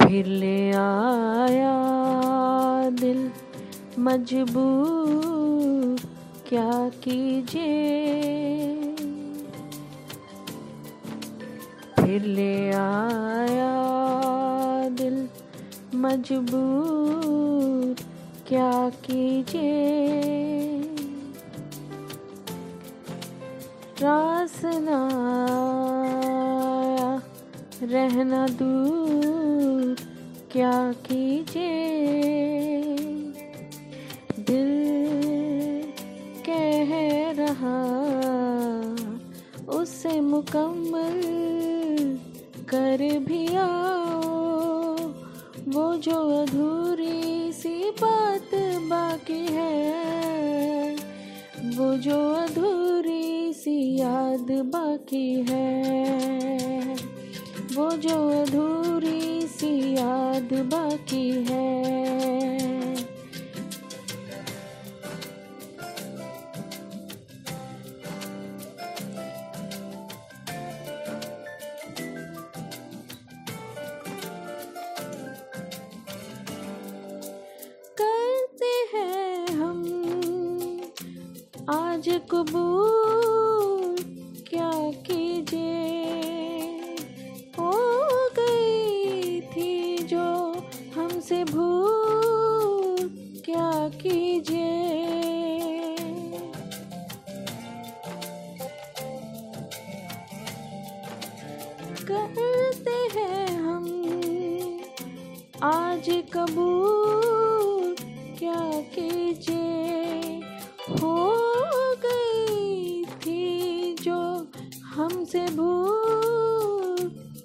फिर ले आया दिल मजबूर क्या कीजिए? फिर ले आया दिल मजबूर क्या कीजिए? रासना रहना दूर, क्या कीजिए? दिल कह रहा, उसे मुकम्मल कर भी आओ, वो जो अधूरी सी बात बाकी है। वो जो अधूरी सी याद बाकी है। वो जो अधूरी सी याद बाकी है। आज कबूल क्या कीजिए? हो गई थी जो हमसे भूल, क्या कीजिए? करते हैं हम, आज कबूल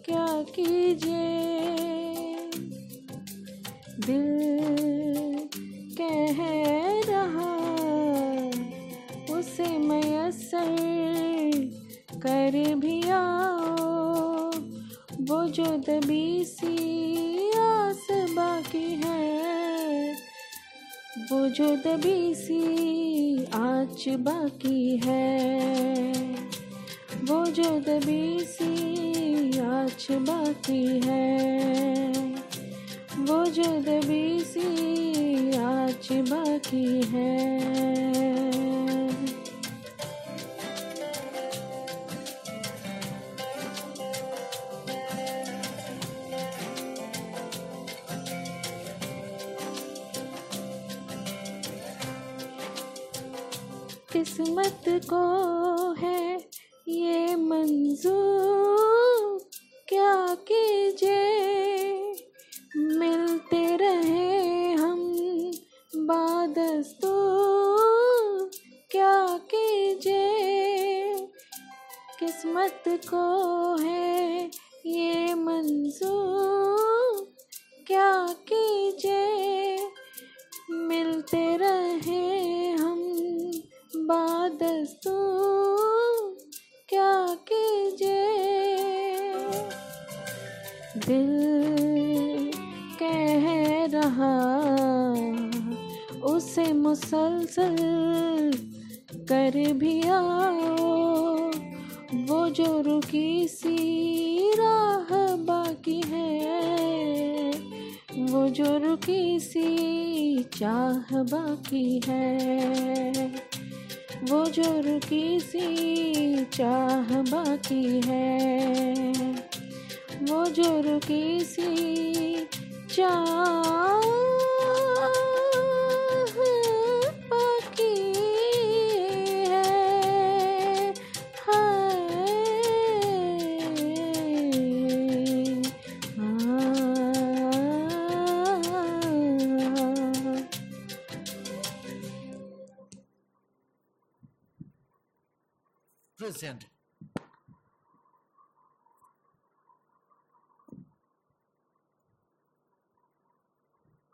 क्या कीजिए? दिल कह रहा उसे मैसर कर भी आओ। वो जो दबी सी आस बाकी है, वो जो दबी सी आँच बाकी है। वो जो दबी सी आँच बाकी है। वो जो दबी सी आँच बाकी है। किस्मत को है ये मंजूर क्या कीजिए? मिलते रहे हम बादस्तूर, क्या कीजिए? किस्मत को है ये मंजूर, क्या कीजिए? मिलते रहे हम बादस्तूर। दिल कह रहा, उसे मुसलसल कर भी आओ। वो जो रुकी सी राह बाकी है, वो जो रुकी सी चाह बाकी है। वो जो रुकी सी चाह बाकी है। वो जो रुकी सी चाह present.